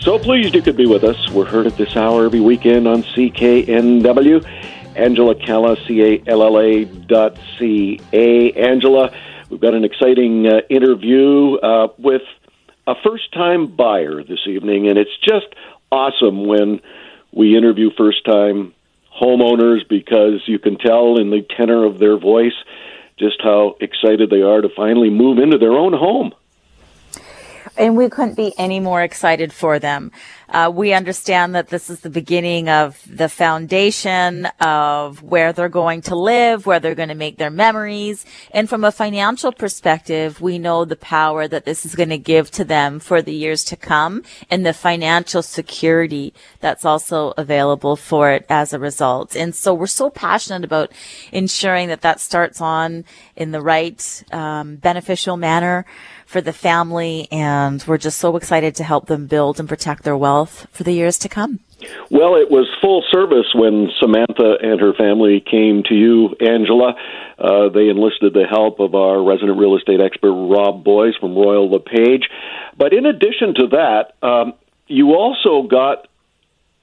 So pleased you could be with us. We're heard at this hour every weekend on CKNW. Angela Calla, C-A-L-L-A dot C-A. Angela, we've got an exciting uh, interview uh, with a first-time buyer this evening, and it's just awesome when we interview first-time homeowners because you can tell in the tenor of their voice just how excited they are to finally move into their own home and we couldn't be any more excited for them. Uh, we understand that this is the beginning of the foundation of where they're going to live, where they're going to make their memories. And from a financial perspective, we know the power that this is going to give to them for the years to come and the financial security that's also available for it as a result. And so we're so passionate about ensuring that that starts on in the right, um, beneficial manner for the family. And we're just so excited to help them build and protect their wealth for the years to come. Well, it was full service when Samantha and her family came to you, Angela. Uh, they enlisted the help of our resident real estate expert, Rob Boies from Royal LePage. But in addition to that, um, you also got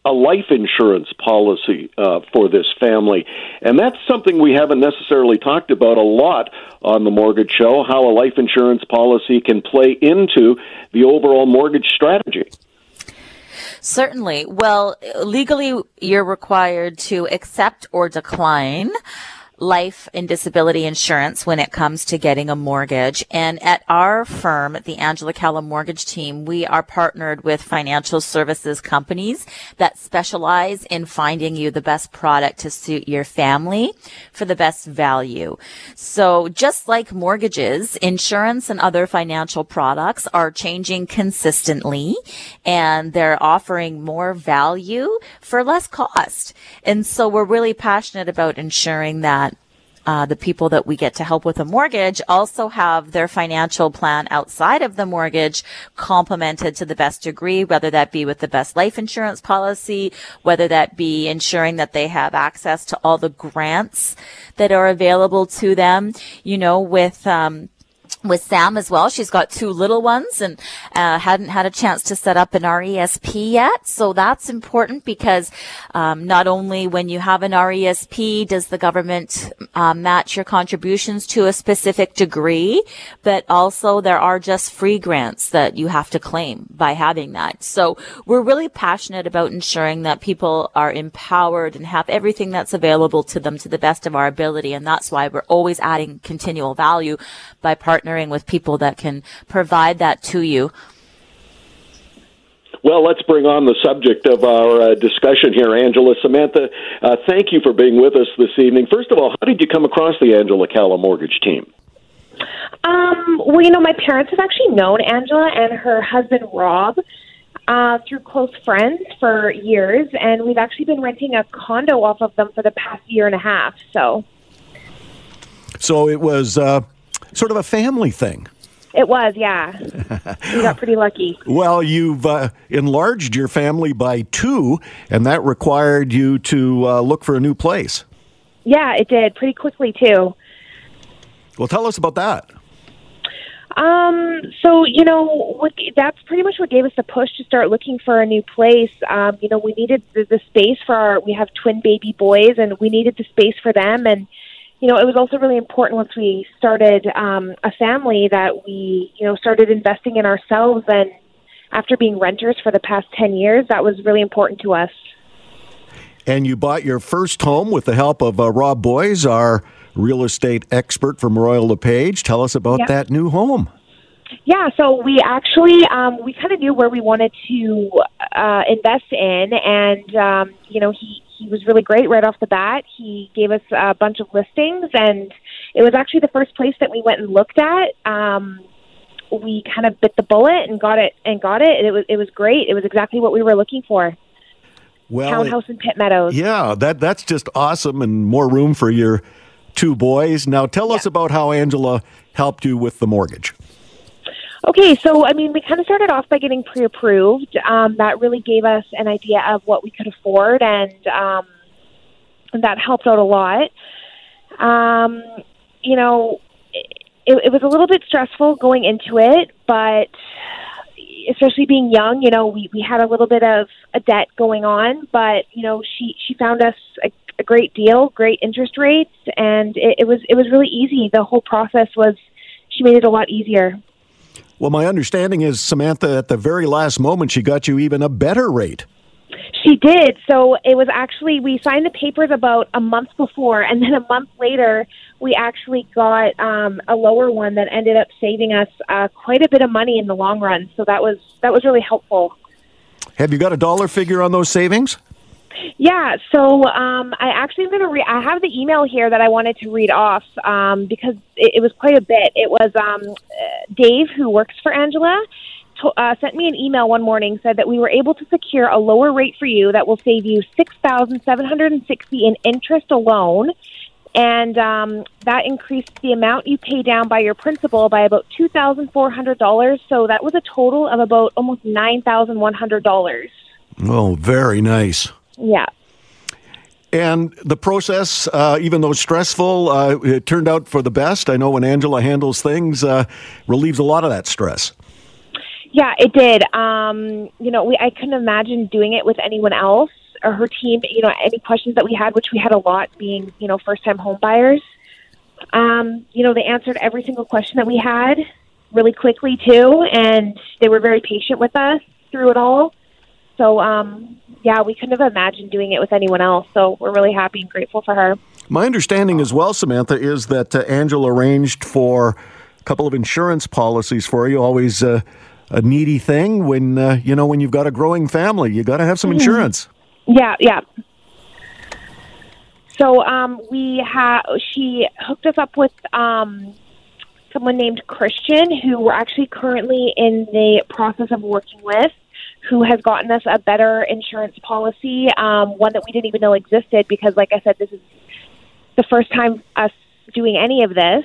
a life insurance policy uh, for this family. And that's something we haven't necessarily talked about a lot on the mortgage show how a life insurance policy can play into the overall mortgage strategy. Certainly. Well, legally, you're required to accept or decline life and disability insurance when it comes to getting a mortgage. And at our firm, the Angela Calla Mortgage Team, we are partnered with financial services companies that specialize in finding you the best product to suit your family for the best value. So just like mortgages, insurance and other financial products are changing consistently and they're offering more value for less cost. And so we're really passionate about ensuring that uh, the people that we get to help with a mortgage also have their financial plan outside of the mortgage complemented to the best degree, whether that be with the best life insurance policy, whether that be ensuring that they have access to all the grants that are available to them, you know, with, um, with Sam as well. She's got two little ones and uh, hadn't had a chance to set up an RESP yet. So that's important because um, not only when you have an RESP does the government uh, match your contributions to a specific degree, but also there are just free grants that you have to claim by having that. So we're really passionate about ensuring that people are empowered and have everything that's available to them to the best of our ability. And that's why we're always adding continual value by partnering partnering with people that can provide that to you. Well, let's bring on the subject of our uh, discussion here, Angela. Samantha, uh, thank you for being with us this evening. First of all, how did you come across the Angela Calla mortgage team? Um, well, you know, my parents have actually known Angela and her husband Rob uh, through close friends for years, and we've actually been renting a condo off of them for the past year and a half. So, so it was uh, sort of a family thing. It was, yeah. we got pretty lucky. Well, you've uh, enlarged your family by two, and that required you to uh, look for a new place. Yeah, it did pretty quickly too. Well, tell us about that. Um, so you know, what, that's pretty much what gave us the push to start looking for a new place. Um, you know, we needed the, the space for our. We have twin baby boys, and we needed the space for them, and you know, it was also really important once we started um, a family that we, you know, started investing in ourselves. And after being renters for the past 10 years, that was really important to us. And you bought your first home with the help of uh, Rob Boies, our real estate expert from Royal LePage. Tell us about that new home. Yeah, so we actually um, we kind of knew where we wanted to uh, invest in, and um, you know he he was really great right off the bat. He gave us a bunch of listings, and it was actually the first place that we went and looked at. Um, we kind of bit the bullet and got it and got it. It was it was great. It was exactly what we were looking for. Well, townhouse in Pitt Meadows. Yeah, that that's just awesome, and more room for your two boys. Now, tell us about how Angela helped you with the mortgage. Okay, so I mean, we kind of started off by getting pre-approved. Um, that really gave us an idea of what we could afford, and um, that helped out a lot. Um, you know, it, it was a little bit stressful going into it, but especially being young, you know, we, we had a little bit of a debt going on, but you know, she she found us a, a great deal, great interest rates, and it, it was it was really easy. The whole process was she made it a lot easier. Well, my understanding is Samantha, at the very last moment, she got you even a better rate. She did. So it was actually, we signed the papers about a month before, and then a month later, we actually got um, a lower one that ended up saving us uh, quite a bit of money in the long run. So that was that was really helpful. Have you got a dollar figure on those savings? Yeah, so um, I actually am going to read. I have the email here that I wanted to read off um, because it, it was quite a bit. It was um, uh, Dave, who works for Angela, to, uh, sent me an email one morning said that we were able to secure a lower rate for you that will save you six thousand seven hundred and sixty in interest alone, and um, that increased the amount you pay down by your principal by about two thousand four hundred dollars. So that was a total of about almost nine thousand one hundred dollars. Oh, very nice. Yeah. And the process, uh, even though stressful, uh, it turned out for the best. I know when Angela handles things, uh, relieves a lot of that stress. Yeah, it did. Um, you know, we I couldn't imagine doing it with anyone else or her team. You know, any questions that we had, which we had a lot, being you know first time home buyers. Um, you know, they answered every single question that we had really quickly too, and they were very patient with us through it all. So, um, yeah, we couldn't have imagined doing it with anyone else. So we're really happy and grateful for her. My understanding as well, Samantha, is that uh, Angela arranged for a couple of insurance policies for you. Always uh, a needy thing when uh, you know when you've got a growing family, you got to have some Mm-hmm. insurance. Yeah, yeah. So um, we have she hooked us up with um, someone named Christian, who we're actually currently in the process of working with, who has gotten us a better insurance policy, um, one that we didn't even know existed because, like I said, this is the first time us doing any of this.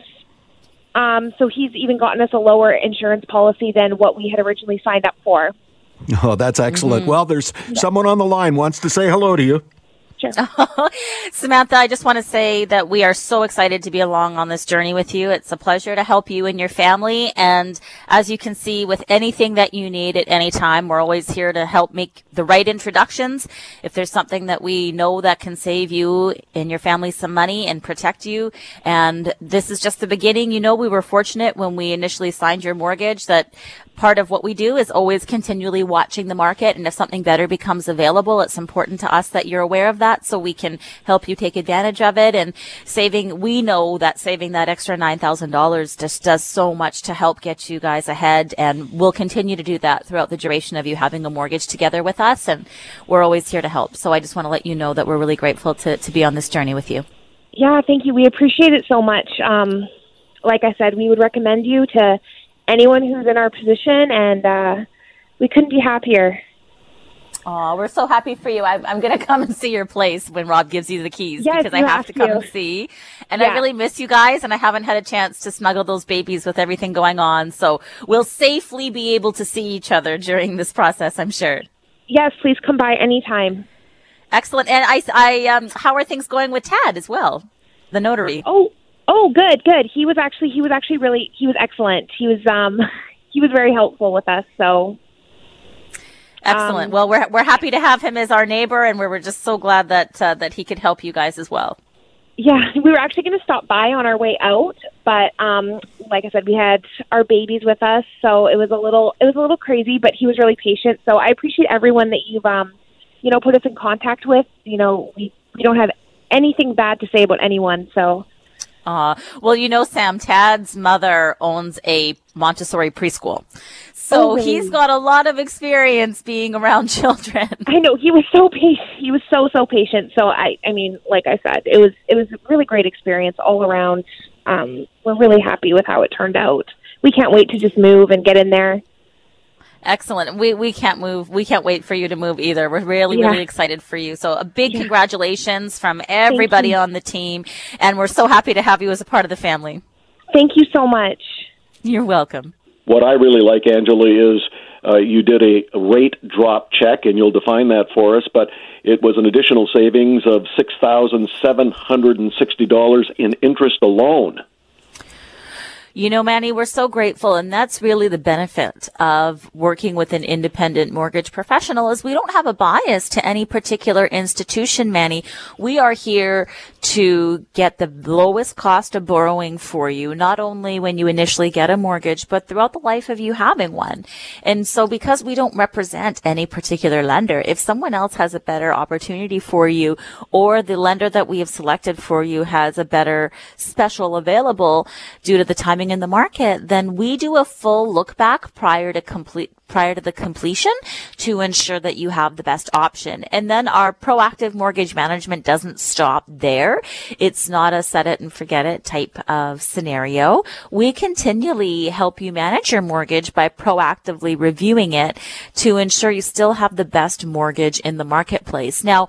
Um, so he's even gotten us a lower insurance policy than what we had originally signed up for. Oh, that's excellent. Mm-hmm. Well, there's someone on the line wants to say hello to you. Samantha, I just want to say that we are so excited to be along on this journey with you. It's a pleasure to help you and your family. And as you can see, with anything that you need at any time, we're always here to help make the right introductions. If there's something that we know that can save you and your family some money and protect you. And this is just the beginning. You know, we were fortunate when we initially signed your mortgage that part of what we do is always continually watching the market. And if something better becomes available, it's important to us that you're aware of that so we can help you take advantage of it. And saving, we know that saving that extra $9,000 just does so much to help get you guys ahead. And we'll continue to do that throughout the duration of you having a mortgage together with us. And we're always here to help. So I just want to let you know that we're really grateful to, to be on this journey with you. Yeah, thank you. We appreciate it so much. Um, like I said, we would recommend you to anyone who's in our position, and uh, we couldn't be happier. Oh, we're so happy for you. I'm, I'm going to come and see your place when Rob gives you the keys Yes, because I have have to come to. and see. And I really miss you guys and I haven't had a chance to snuggle those babies with everything going on. So we'll safely be able to see each other during this process, I'm sure. Yes, please come by anytime. Excellent. And I, I, um, how are things going with Tad as well? The notary. Oh, oh, good, good. He was actually he was actually really he was excellent. He was um he was very helpful with us. So Excellent. um, well, we're, we're happy to have him as our neighbor and we're, we're just so glad that, uh, that he could help you guys as well. yeah, we were actually going to stop by on our way out, but um like I said, we had our babies with us, so it was a little it was a little crazy. But he was really patient. So I appreciate everyone that you've um you know put us in contact with. You know we we don't have anything bad to say about anyone. So Uh, well, you know, Sam, Tad's mother owns a Montessori preschool. So Oh, really? he's got a lot of experience being around children. I know he was so patient. He was so so patient. So I, I mean, like I said, it was it was a really great experience all around. Um, we're really happy with how it turned out. We can't wait to just move and get in there. Excellent. We we can't move. We can't wait for you to move either. We're really yeah. really excited for you. So a big yeah. congratulations from everybody on the team, and we're so happy to have you as a part of the family. Thank you so much. You're welcome. What I really like, Angela, is uh, you did a rate drop check, and you'll define that for us. But it was an additional savings of six thousand seven hundred and sixty dollars in interest alone. You know, Manny, we're so grateful. And that's really the benefit of working with an independent mortgage professional is we don't have a bias to any particular institution, Manny. We are here to get the lowest cost of borrowing for you, not only when you initially get a mortgage, but throughout the life of you having one. And so because we don't represent any particular lender, if someone else has a better opportunity for you or the lender that we have selected for you has a better special available due to the time timing in the market, then we do a full look back prior to complete prior to the completion to ensure that you have the best option. And then our proactive mortgage management doesn't stop there. It's not a set it and forget it type of scenario. We continually help you manage your mortgage by proactively reviewing it to ensure you still have the best mortgage in the marketplace. Now,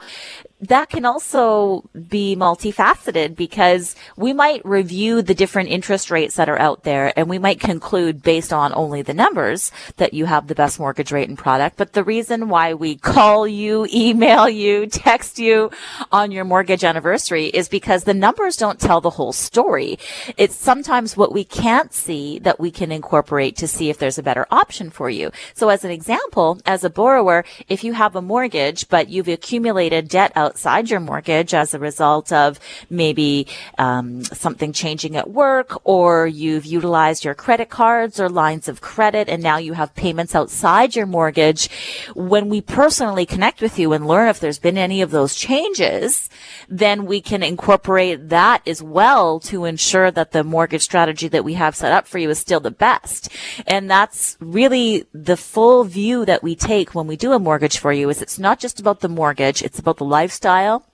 that can also be multifaceted because we might review the different interest rates that are out there and we might conclude based on only the numbers that you have the best mortgage rate and product. But the reason why we call you, email you, text you on your mortgage anniversary is because the numbers don't tell the whole story. It's sometimes what we can't see that we can incorporate to see if there's a better option for you. So as an example, as a borrower, if you have a mortgage, but you've accumulated debt out outside your mortgage as a result of maybe um, something changing at work or you've utilized your credit cards or lines of credit and now you have payments outside your mortgage. When we personally connect with you and learn if there's been any of those changes, then we can incorporate that as well to ensure that the mortgage strategy that we have set up for you is still the best. And that's really the full view that we take when we do a mortgage for you is it's not just about the mortgage, it's about the lifestyle lifestyle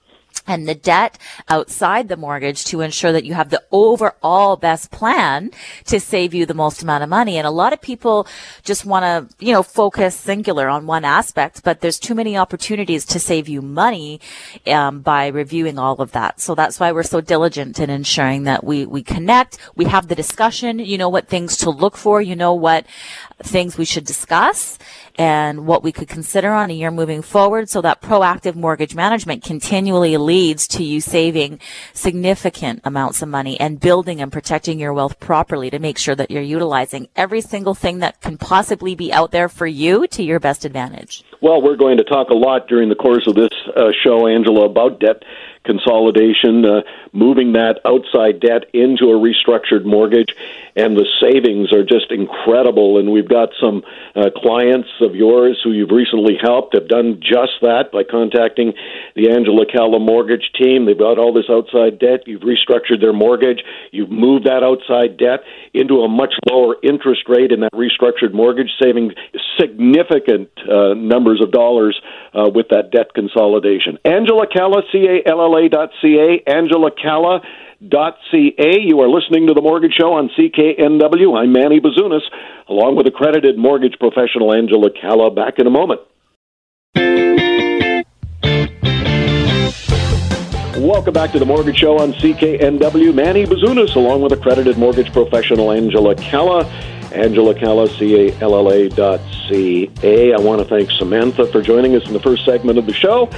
and the debt outside the mortgage to ensure that you have the overall best plan to save you the most amount of money. And a lot of people just want to, you know, focus singular on one aspect, but there's too many opportunities to save you money um, by reviewing all of that. So that's why we're so diligent in ensuring that we, we connect, we have the discussion, you know what things to look for, you know what things we should discuss and what we could consider on a year moving forward. So that proactive mortgage management continually leads to you saving significant amounts of money and building and protecting your wealth properly to make sure that you're utilizing every single thing that can possibly be out there for you to your best advantage. Well, we're going to talk a lot during the course of this uh, show, Angela, about debt consolidation, uh, moving that outside debt into a restructured mortgage, and the savings are just incredible. And we've got some uh, clients of yours who you've recently helped have done just that by contacting the Angela Calla mortgage team. They've got all this outside debt. You've restructured their mortgage. You've moved that outside debt into a much lower interest rate in that restructured mortgage, saving significant uh, numbers of dollars uh, with that debt consolidation. Angela Calla, C A L L CALA.ca, Angela Calla. dot .ca. You are listening to the Mortgage Show on CKNW. I'm Manny Bazunas, along with accredited mortgage professional Angela Calla. Back in a moment. Welcome back to the Mortgage Show on CKNW. Manny Bazunas, along with accredited mortgage professional Angela Calla. Angela Calla, C-A-L-L-A dot C-A. I want to thank Samantha for joining us in the first segment of the show.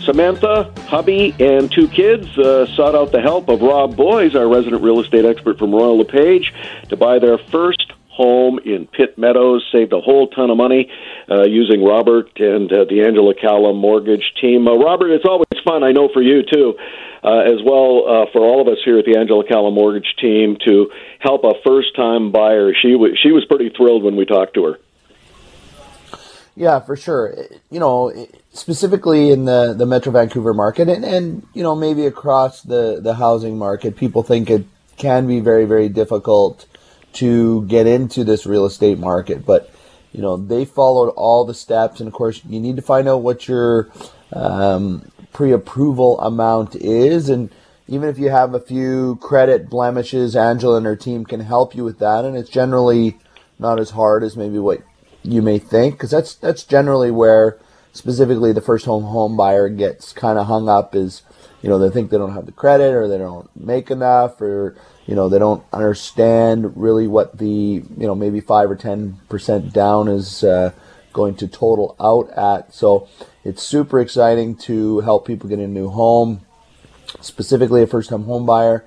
Samantha, hubby, and two kids uh, sought out the help of Rob Boies, our resident real estate expert from Royal LePage, to buy their first home in Pitt Meadows. Saved a whole ton of money uh, using Robert and uh, the Angela Calla mortgage team. Uh, Robert, it's always fun, I know for you too, uh, as well uh, for all of us here at the Angela Calla mortgage team to help a first-time buyer. She was she was pretty thrilled when we talked to her. Yeah, for sure. You know, specifically in the, the Metro Vancouver market and, and, you know, maybe across the, the housing market, people think it can be very, very difficult to get into this real estate market. But, you know, they followed all the steps. And of course, you need to find out what your um, pre approval amount is. And even if you have a few credit blemishes, Angela and her team can help you with that. And it's generally not as hard as maybe what you may think, because that's that's generally where specifically the first home home buyer gets kind of hung up is you know they think they don't have the credit or they don't make enough or you know they don't understand really what the you know maybe five or ten percent down is uh, going to total out at so it's super exciting to help people get a new home specifically a first time home buyer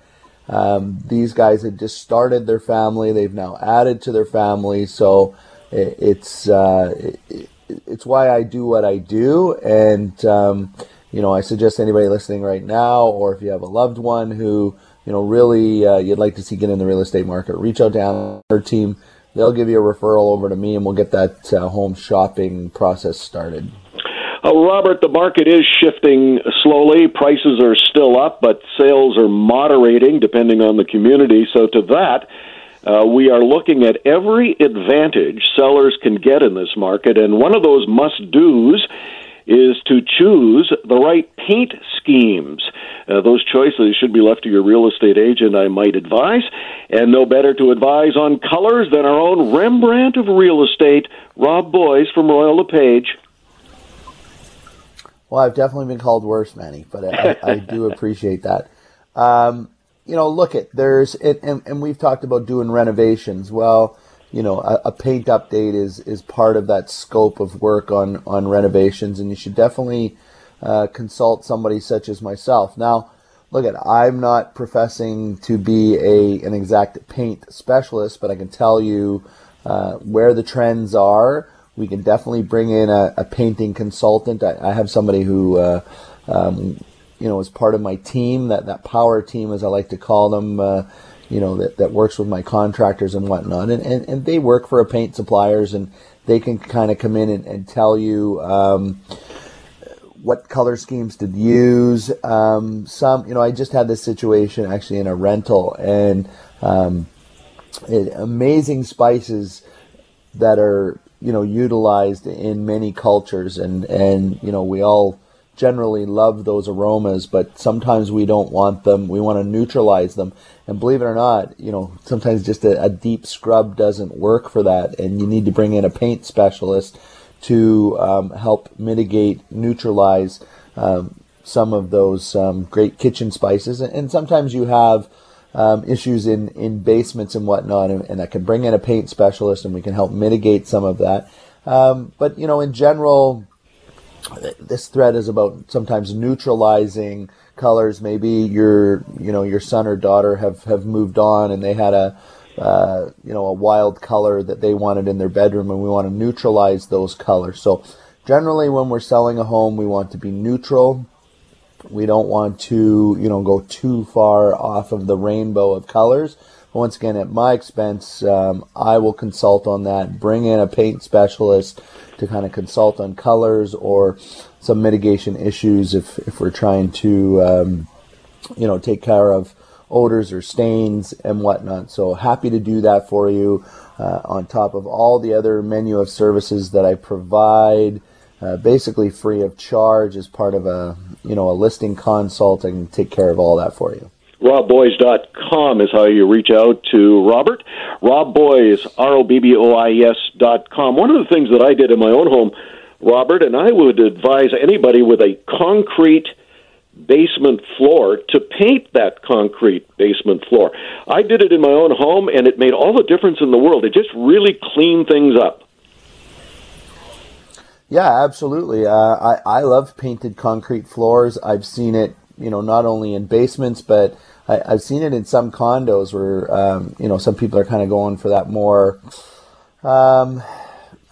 um, these guys had just started their family they've now added to their family so it, it's uh, it, it's why I do what I do. And, um, you know, I suggest anybody listening right now, or if you have a loved one who, you know, really uh, you'd like to see get in the real estate market, reach out to our team. They'll give you a referral over to me, and we'll get that uh, home shopping process started. Uh, Robert, the market is shifting slowly. Prices are still up, but sales are moderating depending on the community. So, to that, uh, we are looking at every advantage sellers can get in this market, and one of those must do's is to choose the right paint schemes. Uh, those choices should be left to your real estate agent, I might advise, and no better to advise on colors than our own Rembrandt of real estate, Rob Boies from Royal LePage. Well, I've definitely been called worse, Manny, but I, I do appreciate that. Um, you know, look at there's it, and, and we've talked about doing renovations. Well, you know, a, a, paint update is is part of that scope of work on on renovations, and you should definitely uh, consult somebody such as myself. Now, look at I'm not professing to be a an exact paint specialist, but I can tell you uh, where the trends are. We can definitely bring in a, a painting consultant. I, I, have somebody who uh, um, you know, as part of my team, that, that power team, as I like to call them, uh, you know, that, that works with my contractors and whatnot. And, and, and they work for a paint suppliers and they can kind of come in and, and tell you, um, what color schemes to use. Um, some, you know, I just had this situation actually in a rental and, um, it, amazing spices that are, you know, utilized in many cultures and, and, you know, we all, generally love those aromas, but sometimes we don't want them. We want to neutralize them. And believe it or not, you know, sometimes just a, a deep scrub doesn't work for that, and you need to bring in a paint specialist to um, help mitigate, neutralize um, some of those um, great kitchen spices. And, and sometimes you have um, issues in, in basements and whatnot, and, and, I can bring in a paint specialist and we can help mitigate some of that. Um, but, you know, in general, this thread is about sometimes neutralizing colors. Maybe your you know your son or daughter have have moved on and they had a uh, you know a wild color that they wanted in their bedroom, and we want to neutralize those colors. So generally, when we're selling a home, we want to be neutral. We don't want to you know go too far off of the rainbow of colors. But once again, at my expense, um, I will consult on that. Bring in a paint specialist to kind of consult on colors or some mitigation issues if, if we're trying to, um, you know, take care of odors or stains and whatnot. So happy to do that for you uh, on top of all the other menu of services that I provide. Uh, basically free of charge as part of a you know a listing consult and take care of all that for you robboies.com is how you reach out to Robert. Rob Boies, R-O-B-B-O-I-S dot com. One of the things that I did in my own home, Robert, and I would advise anybody with a concrete basement floor to paint that concrete basement floor. I did it in my own home, and it made all the difference in the world. It just really cleaned things up. Yeah, absolutely. Uh, I I love painted concrete floors. I've seen it, you know, not only in basements but I, have seen it in some condos where um, you know some people are kind of going for that more. Um,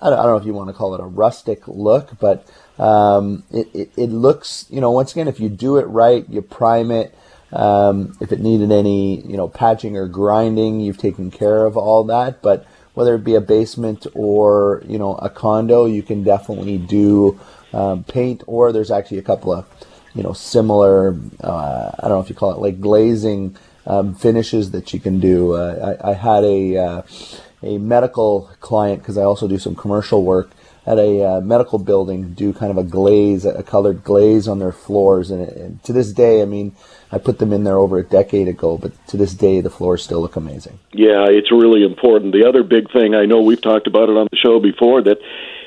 I, don't, I, don't, know if you want to call it a rustic look, but um, it, it, it, looks you know once again if you do it right, you prime it. Um, if it needed any you know patching or grinding, you've taken care of all that. But whether it be a basement or you know a condo, you can definitely do um, paint. Or there's actually a couple of you know similar. Uh, I don't know if you call it like glazing um, finishes that you can do. Uh, I, I, had a uh, a medical client because I also do some commercial work. at a uh, medical building do kind of a glaze, a colored glaze on their floors, and, and, to this day, I mean, I put them in there over a decade ago, but to this day, the floors still look amazing. Yeah, it's really important. The other big thing I know we've talked about it on the show before that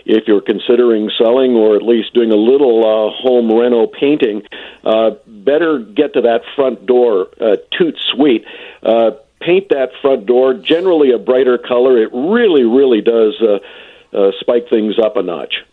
if you're considering selling or at least doing a little uh, home reno painting, uh, better get to that front door uh, toot sweet. Uh, paint that front door generally a brighter color. It really, really does. Uh, uh, spike things up a notch.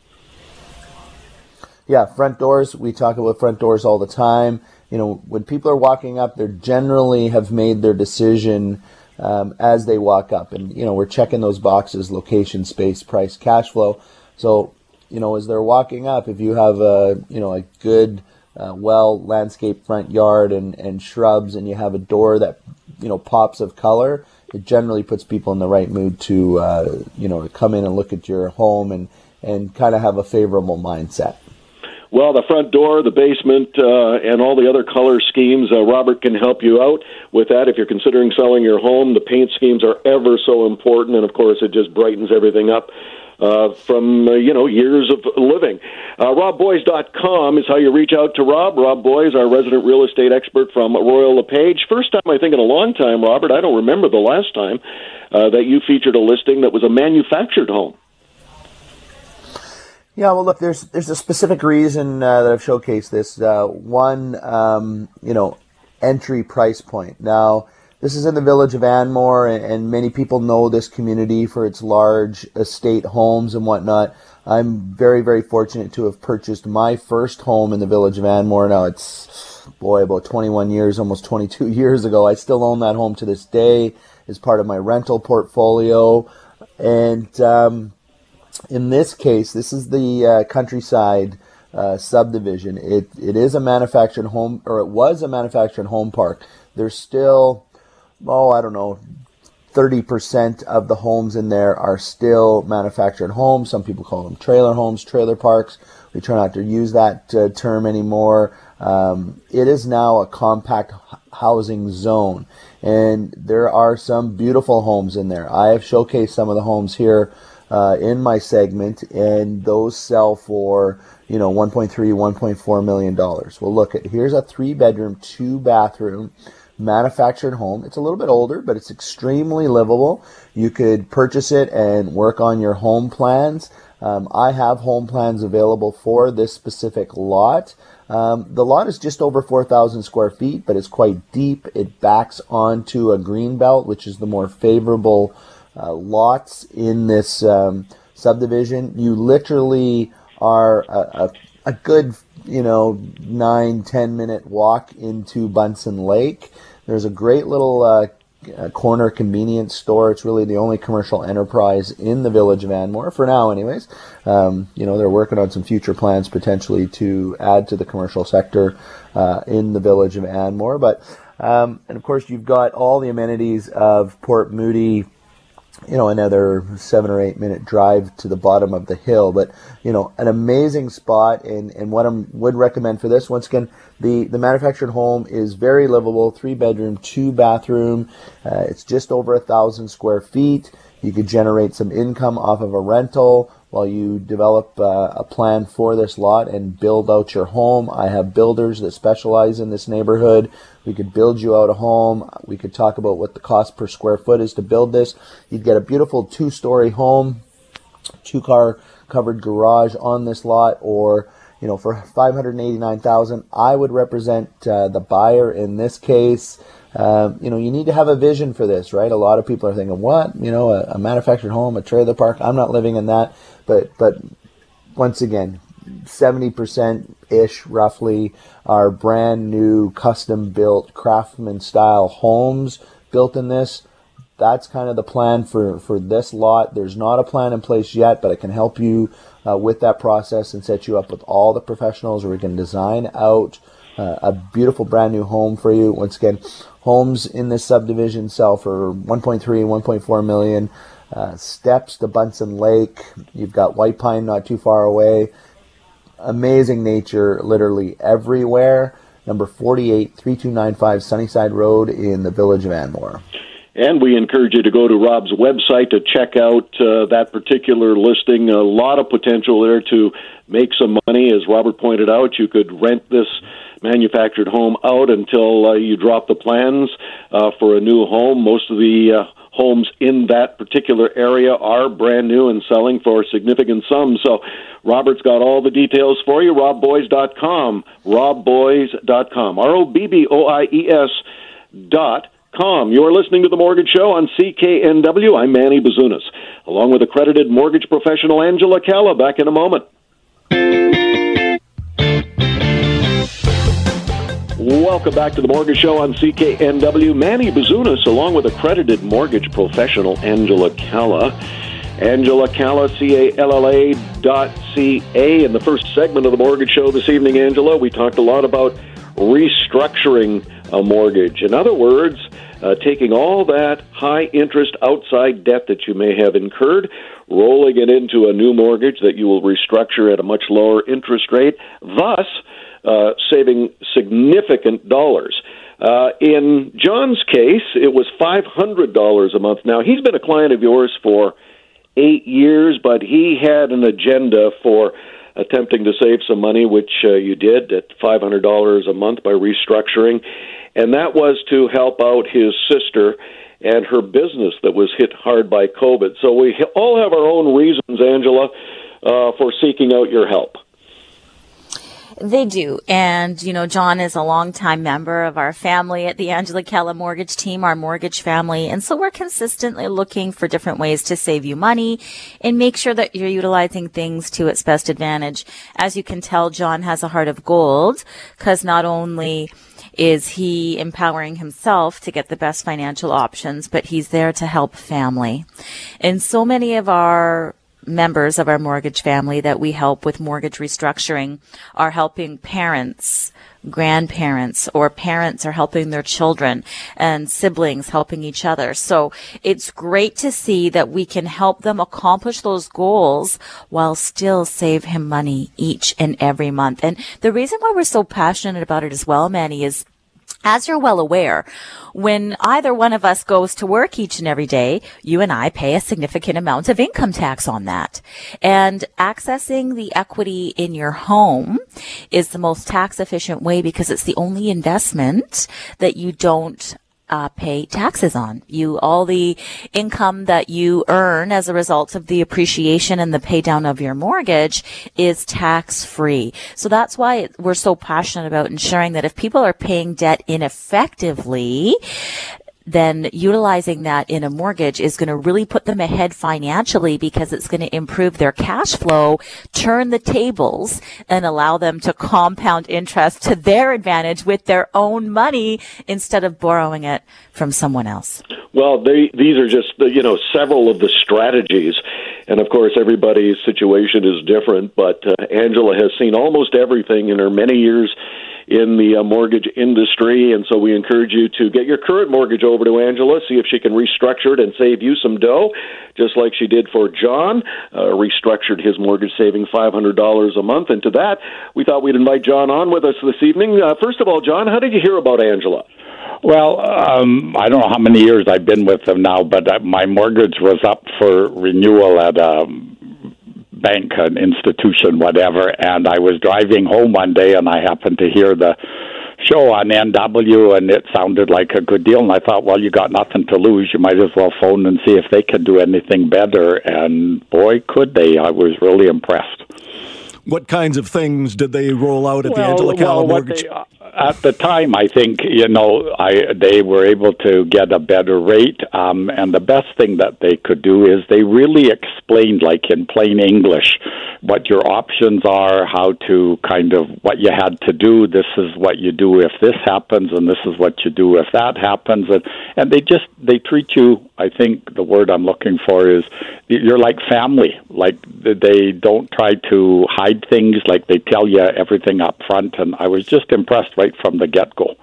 Yeah, front doors. We talk about front doors all the time. You know, when people are walking up, they generally have made their decision um, as they walk up, and you know, we're checking those boxes: location, space, price, cash flow. So, you know, as they're walking up, if you have a you know a good, uh, well landscaped front yard and and shrubs, and you have a door that you know pops of color, it generally puts people in the right mood to uh, you know come in and look at your home and and kind of have a favorable mindset. Well, the front door, the basement, uh, and all the other color schemes, uh, Robert can help you out with that. If you're considering selling your home, the paint schemes are ever so important, and of course, it just brightens everything up uh, from uh, you know years of living. Uh, RobBoies.com is how you reach out to Rob. Rob Boies, our resident real estate expert from Royal LePage. First time I think in a long time, Robert. I don't remember the last time uh, that you featured a listing that was a manufactured home. Yeah, well, look, there's there's a specific reason uh, that I've showcased this. Uh, one, um, you know, entry price point. Now, this is in the village of Anmore, and many people know this community for its large estate homes and whatnot. I'm very, very fortunate to have purchased my first home in the village of Anmore. Now it's, boy, about 21 years, almost 22 years ago. I still own that home to this day as part of my rental portfolio. And um, in this case, this is the uh, countryside uh, subdivision. It, it is a manufactured home, or it was a manufactured home park. There's still oh, I don't know, 30% of the homes in there are still manufactured homes. Some people call them trailer homes, trailer parks. We try not to use that uh, term anymore. Um, it is now a compact housing zone, and there are some beautiful homes in there. I have showcased some of the homes here uh, in my segment, and those sell for you know 1.3, 1.4 million dollars. Well, look at here's a three bedroom, two bathroom manufactured home. It's a little bit older, but it's extremely livable. You could purchase it and work on your home plans. Um, I have home plans available for this specific lot. Um, the lot is just over 4,000 square feet, but it's quite deep. It backs onto a green belt, which is the more favorable uh, lots in this um, subdivision. You literally are a, a, a good you know, nine, ten minute walk into Buntzen Lake. There's a great little uh, uh, corner convenience store. It's really the only commercial enterprise in the village of Anmore for now, anyways. Um, you know, they're working on some future plans potentially to add to the commercial sector uh, in the village of Anmore. But um, and of course, you've got all the amenities of Port Moody you know, another seven or eight minute drive to the bottom of the hill. But, you know, an amazing spot. And, and what I would recommend for this, once again, the, the manufactured home is very livable, three bedroom, two bathroom. Uh, it's just over a thousand square feet. You could generate some income off of a rental while you develop uh, a plan for this lot and build out your home. I have builders that specialize in this neighborhood. We could build you out a home. We could talk about what the cost per square foot is to build this. You'd get a beautiful two story home, two car covered garage on this lot, or you know, for 589,000, I would represent uh, the buyer in this case. Um, you know, you need to have a vision for this, right? A lot of people are thinking, what? You know, a, a manufactured home, a trailer park. I'm not living in that. But but once again, 70% ish roughly are brand new custom built craftsman style homes built in this that's kind of the plan for, for this lot. There's not a plan in place yet, but I can help you uh, with that process and set you up with all the professionals we can design out uh, a beautiful brand new home for you. Once again, homes in this subdivision sell for 1.3, 1.4 million. Uh, steps to Buntzen Lake. You've got White Pine not too far away. Amazing nature literally everywhere. Number 48, 3295 Sunnyside Road in the village of Anmore. And we encourage you to go to Rob's website to check out uh, that particular listing. A lot of potential there to make some money. As Robert pointed out, you could rent this manufactured home out until uh, you drop the plans uh, for a new home. Most of the uh, homes in that particular area are brand new and selling for significant sums. So Robert's got all the details for you. RobBoies.com. RobBoies.com. R O B B O I E S dot com. You're listening to The Mortgage Show on CKNW. I'm Manny Bazunas, along with accredited mortgage professional Angela Calla. Back in a moment. Welcome back to the Mortgage Show on CKNW. Manny Bazunas, along with accredited mortgage professional Angela Calla. Angela Calla, C-A-L-L-A dot C-A. In the first segment of the Mortgage Show this evening, Angela, we talked a lot about restructuring a mortgage. In other words, uh, taking all that high interest outside debt that you may have incurred, rolling it into a new mortgage that you will restructure at a much lower interest rate, thus uh, saving significant dollars. Uh, in John's case, it was $500 a month. Now, he's been a client of yours for eight years, but he had an agenda for attempting to save some money, which uh, you did at $500 a month by restructuring and that was to help out his sister and her business that was hit hard by COVID. So we all have our own reasons, Angela, uh, for seeking out your help. They do. And, you know, John is a longtime member of our family at the Angela Calla mortgage team, our mortgage family. And so we're consistently looking for different ways to save you money and make sure that you're utilizing things to its best advantage. As you can tell, John has a heart of gold because not only is he empowering himself to get the best financial options, but he's there to help family. And so many of our members of our mortgage family that we help with mortgage restructuring are helping parents, grandparents, or parents are helping their children and siblings helping each other. So it's great to see that we can help them accomplish those goals while still save him money each and every month. And the reason why we're so passionate about it as well, Manny, is as you're well aware, when either one of us goes to work each and every day, you and I pay a significant amount of income tax on that. And accessing the equity in your home is the most tax efficient way because it's the only investment that you don't uh, pay taxes on. You all the income that you earn as a result of the appreciation and the pay down of your mortgage is tax free. So that's why we're so passionate about ensuring that if people are paying debt ineffectively, then utilizing that in a mortgage is going to really put them ahead financially because it's going to improve their cash flow, turn the tables, and allow them to compound interest to their advantage with their own money instead of borrowing it from someone else. Well, they, these are just you know several of the strategies, and of course everybody's situation is different. But uh, Angela has seen almost everything in her many years in the uh, mortgage industry. And so we encourage you to get your current mortgage over to Angela, see if she can restructure it and save you some dough, just like she did for John, uh, restructured his mortgage, saving $500 a month. And to that, we thought we'd invite John on with us this evening. Uh, first of all, John, how did you hear about Angela? Well, um, I don't know how many years I've been with them now, but uh, my mortgage was up for renewal at um, bank, an institution, whatever. And I was driving home one day and I happened to hear the show on NW and it sounded like a good deal. And I thought, well, you got nothing to lose. You might as well phone and see if they could do anything better. And boy, could they. I was really impressed. What kinds of things did they roll out at well, the Angela Calla well, mortgage? They, uh, at the time, I think you know, I they were able to get a better rate, um, and the best thing that they could do is they really explained, like in plain English, what your options are, how to kind of what you had to do. This is what you do if this happens, and this is what you do if that happens, and and they just they treat you. I think the word I'm looking for is you're like family. Like they don't try to hide things. Like they tell you everything up front, and I was just impressed from the get go.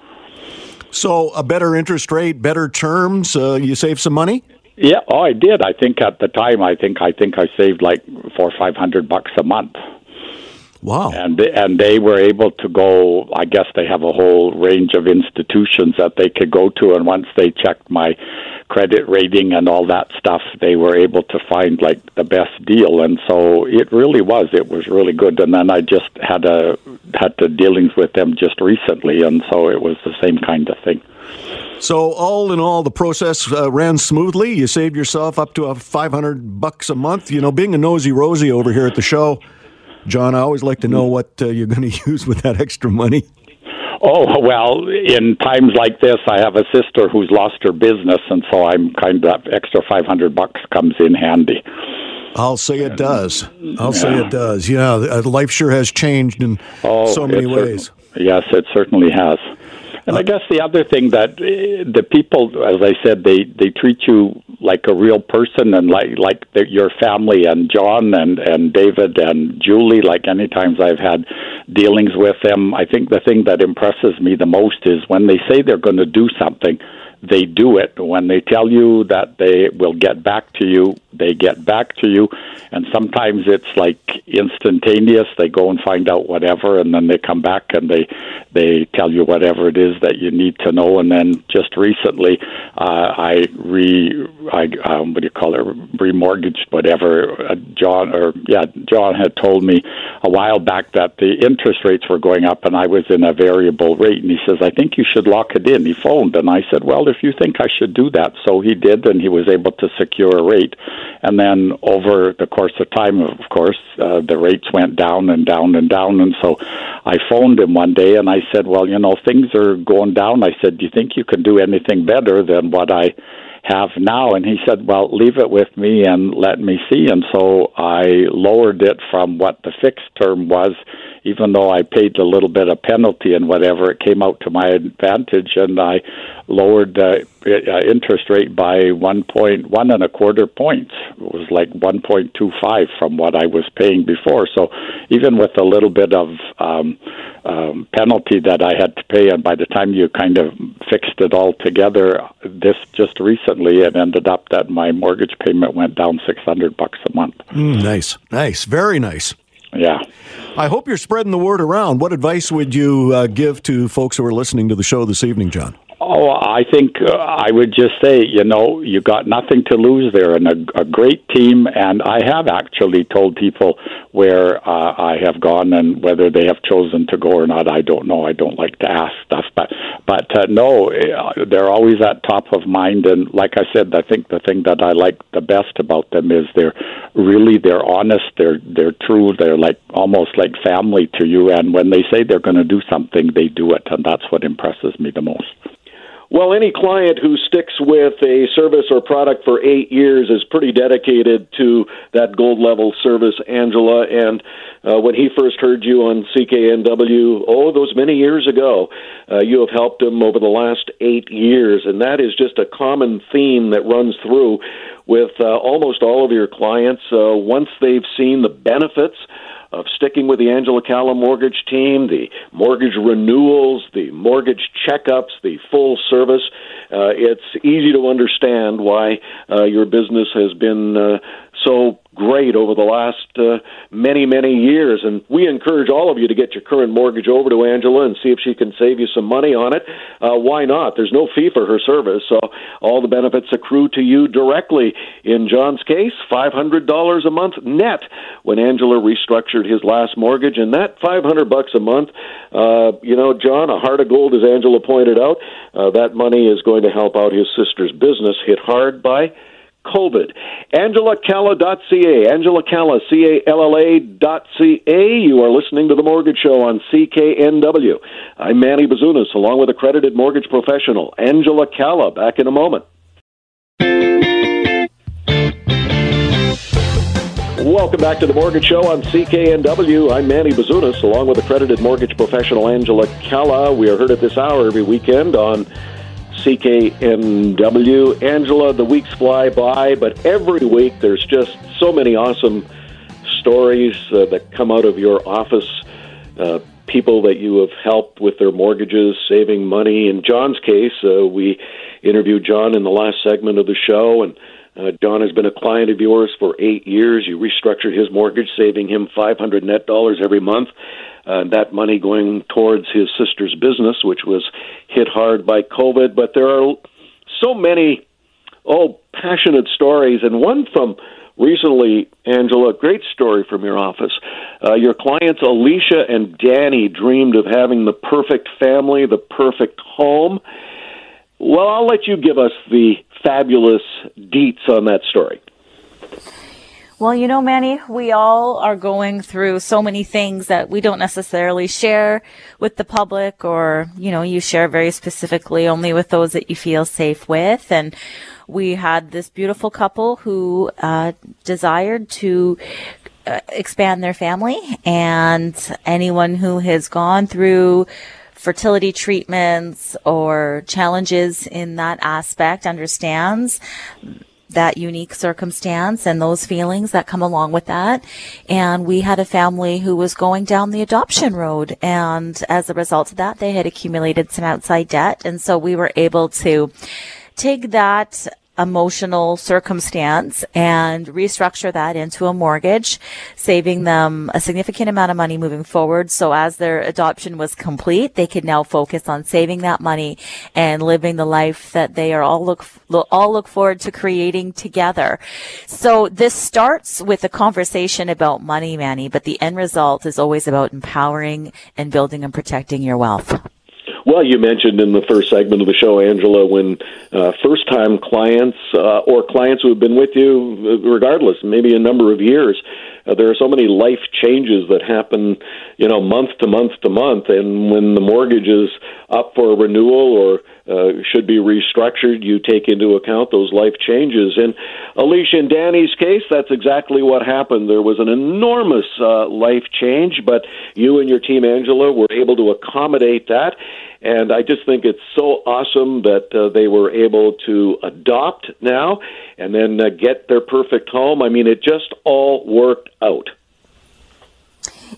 So a better interest rate, better terms. Uh, you save some money. Yeah, oh, I did. I think at the time, I think I think I saved like four or five hundred bucks a month. Wow. And and they were able to go. I guess they have a whole range of institutions that they could go to, and once they checked my credit rating and all that stuff, they were able to find like the best deal. And so it really was. It was really good. And then I just had a had the dealings with them just recently, and so it was the same kind of thing. So all in all, the process uh, ran smoothly. You saved yourself up to a five hundred bucks a month. You know, being a nosy Rosie over here at the show, John, I always like to know what uh, you're going to use with that extra money. Oh well, in times like this, I have a sister who's lost her business, and so I'm kind of extra five hundred bucks comes in handy. I'll say it does. I'll yeah. say it does. Yeah, life sure has changed in oh, so many ways. yes, it certainly has. And I guess the other thing that uh, the people, as I said, they they treat you like a real person and like like your family. And John and and David and Julie, like any times I've had dealings with them, I think the thing that impresses me the most is when they say they're going to do something they do it. When they tell you that they will get back to you, they get back to you. And sometimes it's like instantaneous. They go and find out whatever, and then they come back and they they tell you whatever it is that you need to know. And then just recently, uh, I re I um, what do you call it remortgaged whatever. Uh, John or yeah, John had told me a while back that the interest rates were going up, and I was in a variable rate. And he says, I think you should lock it in. He phoned, and I said, well if you think I should do that. So he did, and he was able to secure a rate. And then over the course of time, of course, uh, the rates went down and down and down. And so I phoned him one day and I said, Well, you know, things are going down. I said, Do you think you can do anything better than what I have now? And he said, Well, leave it with me and let me see. And so I lowered it from what the fixed term was even though I paid a little bit of penalty and whatever, it came out to my advantage, and I lowered the uh, interest rate by one point one and a quarter points. It was like one point two five from what I was paying before. So even with a little bit of um, um, penalty that I had to pay, and by the time you kind of fixed it all together, this just recently it ended up that my mortgage payment went down six hundred bucks a month. Mm, nice, nice, very nice. Yeah. I hope you're spreading the word around. What advice would you uh, give to folks who are listening to the show this evening, John? Oh, I think uh, I would just say, you know, you got nothing to lose there, and a, a great team. And I have actually told people where uh, I have gone and whether they have chosen to go or not. I don't know. I don't like to ask stuff, but but uh, no, uh, they're always at top of mind. And like I said, I think the thing that I like the best about them is they're really they're honest. They're they're true. They're like almost like family to you. And when they say they're going to do something, they do it, and that's what impresses me the most. Well, any client who sticks with a service or product for eight years is pretty dedicated to that gold level service, Angela. And uh, when he first heard you on CKNW, oh, those many years ago, uh, you have helped him over the last eight years. And that is just a common theme that runs through with uh, almost all of your clients. Uh, once they've seen the benefits, of sticking with the Angela Calla mortgage team, the mortgage renewals, the mortgage checkups, the full service. Uh, it's easy to understand why uh, your business has been uh, so great over the last uh, many, many years. And we encourage all of you to get your current mortgage over to Angela and see if she can save you some money on it. Uh, why not? There's no fee for her service, so all the benefits accrue to you directly. In John's case, $500 a month net when Angela restructured his last mortgage, and that 500 bucks a month, uh, you know, John, a heart of gold, as Angela pointed out, uh, that money is going to help out his sister's business hit hard by COVID. AngelaCalla.ca, Angela Calla, C-A-L-L-A dot C-A. You are listening to The Mortgage Show on CKNW. I'm Manny Bazunas, along with accredited mortgage professional, Angela Calla. Back in a moment. Welcome back to the Mortgage Show on CKNW. I'm Manny Bazunas, along with accredited mortgage professional Angela Calla. We are heard at this hour every weekend on CKNW. Angela, the weeks fly by, but every week there's just so many awesome stories uh, that come out of your office. Uh, people that you have helped with their mortgages, saving money. In John's case, uh, we interviewed John in the last segment of the show, and Uh, John has been a client of yours for eight years. You restructured his mortgage, saving him 500 net dollars every month. Uh, that money going towards his sister's business, which was hit hard by COVID. But there are so many, oh, passionate stories, and one from recently, Angela, great story from your office. Uh, your clients Alicia and Danny dreamed of having the perfect family, the perfect home. Well, I'll let you give us the fabulous deets on that story. Well, you know, Manny, we all are going through so many things that we don't necessarily share with the public or, you know, you share very specifically only with those that you feel safe with. And we had this beautiful couple who uh, desired to uh, expand their family and anyone who has gone through fertility treatments or challenges in that aspect understands that unique circumstance and those feelings that come along with that. And we had a family who was going down the adoption road. And as a result of that, they had accumulated some outside debt. And so we were able to take that emotional circumstance and restructure that into a mortgage, saving them a significant amount of money moving forward. So as their adoption was complete, they could now focus on saving that money and living the life that they are all look all look forward to creating together. So this starts with a conversation about money, Manny, but the end result is always about empowering and building and protecting your wealth. Well, you mentioned in the first segment of the show, Angela, when uh, first time clients uh, or clients who have been with you, uh, regardless, maybe a number of years, uh, there are so many life changes that happen, you know, month to month to month. And when the mortgage is up for renewal or uh, should be restructured, you take into account those life changes. In Alicia and Danny's case, that's exactly what happened. There was an enormous uh, life change, but you and your team, Angela, were able to accommodate that. And I just think it's so awesome that uh, they were able to adopt now and then uh, get their perfect home. I mean, it just all worked out.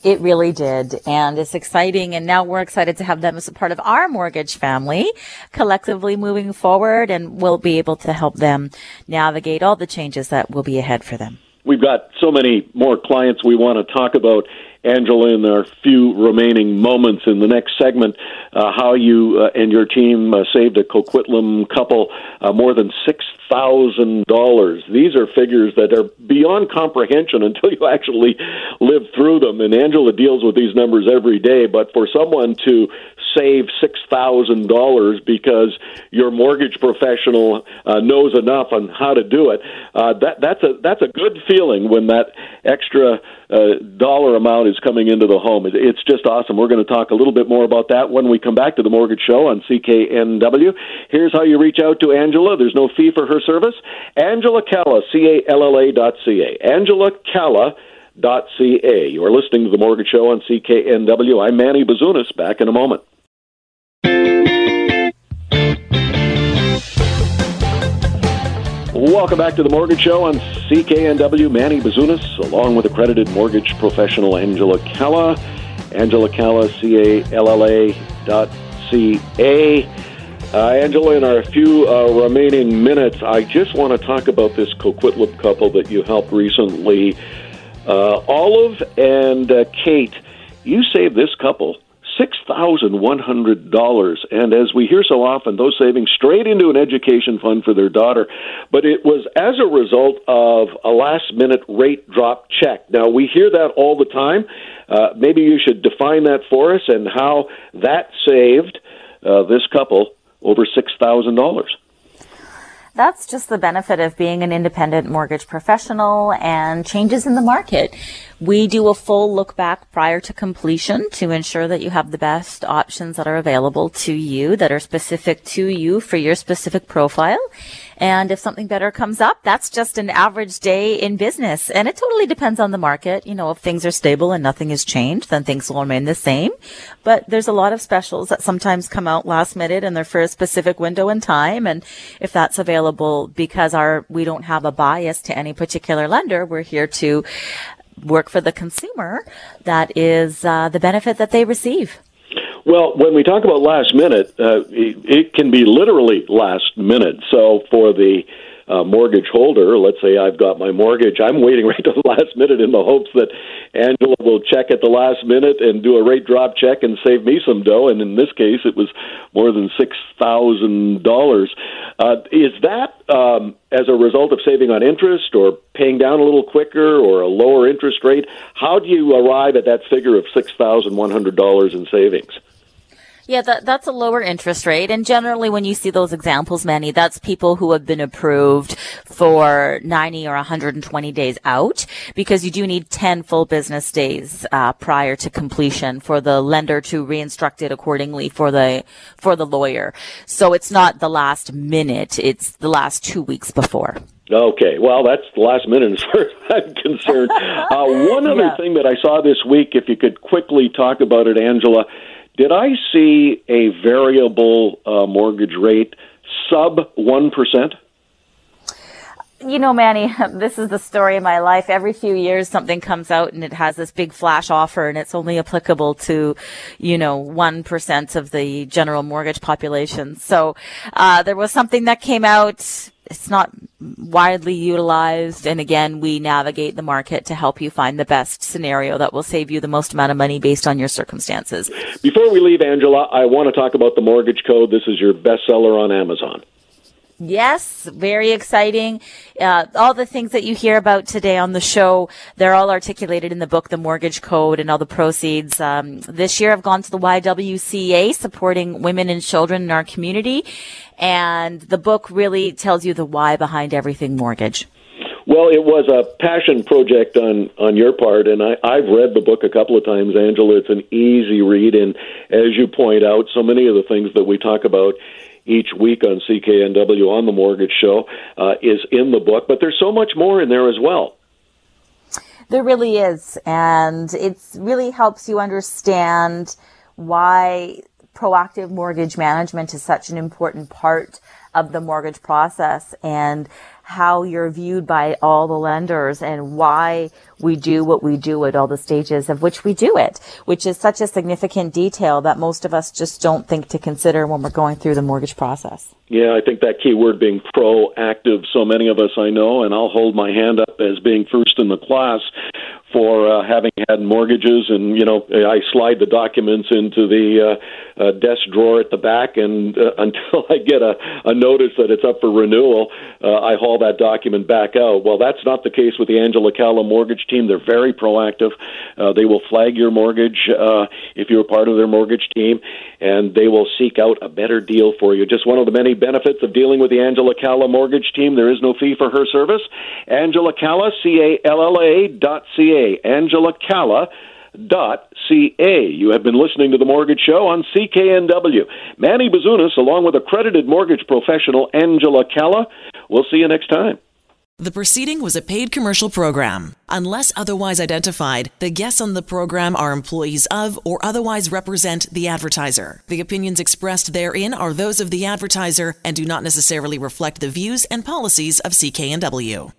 It really did. And it's exciting. And now we're excited to have them as a part of our mortgage family collectively moving forward. And we'll be able to help them navigate all the changes that will be ahead for them. We've got so many more clients we want to talk about Angela, in our few remaining moments in the next segment, uh, how you uh, and your team uh, saved a Coquitlam couple uh, more than six thousand dollars. These are figures that are beyond comprehension until you actually live through them. And Angela deals with these numbers every day. But for someone to save six thousand dollars because your mortgage professional uh, knows enough on how to do it. Uh, that that's a that's a good feeling when that extra uh, dollar amount is coming into the home. It's just awesome. We're going to talk a little bit more about that when we come back to the Mortgage Show on CKNW. Here's how you reach out to Angela. There's no fee for her service. Angela Calla, C A L L A dot C A. Angela Calla dot ca. You are listening to the Mortgage Show on CKNW. I'm Manny Bazunas. Back in a moment. Welcome back to the Mortgage Show on CKNW. Manny Bazunas, along with accredited mortgage professional Angela Calla. Angela Calla, C A L L A dot C A. Uh, Angela, in our few uh, remaining minutes, I just want to talk about this Coquitlam couple that you helped recently. Uh, Olive and uh, Kate, you saved this couple $6,100. And as we hear so often, those savings straight into an education fund for their daughter. But it was as a result of a last minute rate drop check. Now, we hear that all the time. Uh, maybe you should define that for us and how that saved uh, this couple over $6,000 that's just the benefit of being an independent mortgage professional and changes in the market. We do a full look back prior to completion to ensure that you have the best options that are available to you that are specific to you for your specific profile. And if something better comes up, that's just an average day in business. And it totally depends on the market. You know, if things are stable and nothing has changed, then things will remain the same. But there's a lot of specials that sometimes come out last minute and they're for a specific window in time. And if that's available because our, we don't have a bias to any particular lender, we're here to work for the consumer. That is uh, the benefit that they receive. Well, when we talk about last minute, uh, it, can be literally last minute. So for the uh, mortgage holder, let's say I've got my mortgage, I'm waiting right to the last minute in the hopes that Angela will check at the last minute and do a rate drop check and save me some dough. And in this case, it was more than six thousand uh, dollars. Is that um, as a result of saving on interest, or paying down a little quicker, or a lower interest rate? How do you arrive at that figure of six thousand one hundred dollars in savings? Yeah, that, that's a lower interest rate. And generally, when you see those examples, Manny, that's people who have been approved for 90 or 120 days out because you do need 10 full business days uh, prior to completion for the lender to reinstruct it accordingly for the for the lawyer. So it's not the last minute; it's the last two weeks before. Okay, well, that's the last minute as far as I'm concerned. Uh, one other yeah. thing that I saw this week, if you could quickly talk about it, Angela, did I see a variable uh, mortgage rate sub 1%? You know, Manny, this is the story of my life. Every few years, something comes out and it has this big flash offer and it's only applicable to, you know, 1% of the general mortgage population. So, uh, there was something that came out it's not widely utilized. And again, we navigate the market to help you find the best scenario that will save you the most amount of money based on your circumstances. Before we leave, Angela, I want to talk about the mortgage code. This is your bestseller on Amazon. Yes, very exciting. Uh, all the things that you hear about today on the show, they're all articulated in the book, The Mortgage Code, and all the proceeds. Um, this year I've gone to the YWCA supporting women and children in our community. And the book really tells you the why behind everything mortgage. Well, it was a passion project on on your part, and I, I've read the book a couple of times, Angela. It's an easy read, and as you point out, so many of the things that we talk about each week on CKNW on the Mortgage Show uh, is in the book, but there's so much more in there as well. There really is, and it really helps you understand why proactive mortgage management is such an important part of the mortgage process and how you're viewed by all the lenders and why we do what we do at all the stages of which we do it, which is such a significant detail that most of us just don't think to consider when we're going through the mortgage process. Yeah, I think that key word being proactive, so many of us I know, and I'll hold my hand up as being first in the class for uh, having had mortgages, and you know, I slide the documents into the uh, uh, desk drawer at the back, and uh, until I get a, a notice that it's up for renewal, uh, I haul that document back out. Well, that's not the case with the Angela Calla mortgage team. They're very proactive. Uh, they will flag your mortgage uh, if you're part of their mortgage team, and they will seek out a better deal for you. Just one of the many benefits of dealing with the Angela Calla mortgage team. There is no fee for her service. Angela Calla, C A L L A dot C A. Angela Calla ca. You have been listening to the Mortgage Show on CKNW. Manny Bazunas, along with accredited mortgage professional Angela Calla. We'll see you next time. The proceeding was a paid commercial program. Unless otherwise identified, the guests on the program are employees of or otherwise represent the advertiser. The opinions expressed therein are those of the advertiser and do not necessarily reflect the views and policies of CKNW.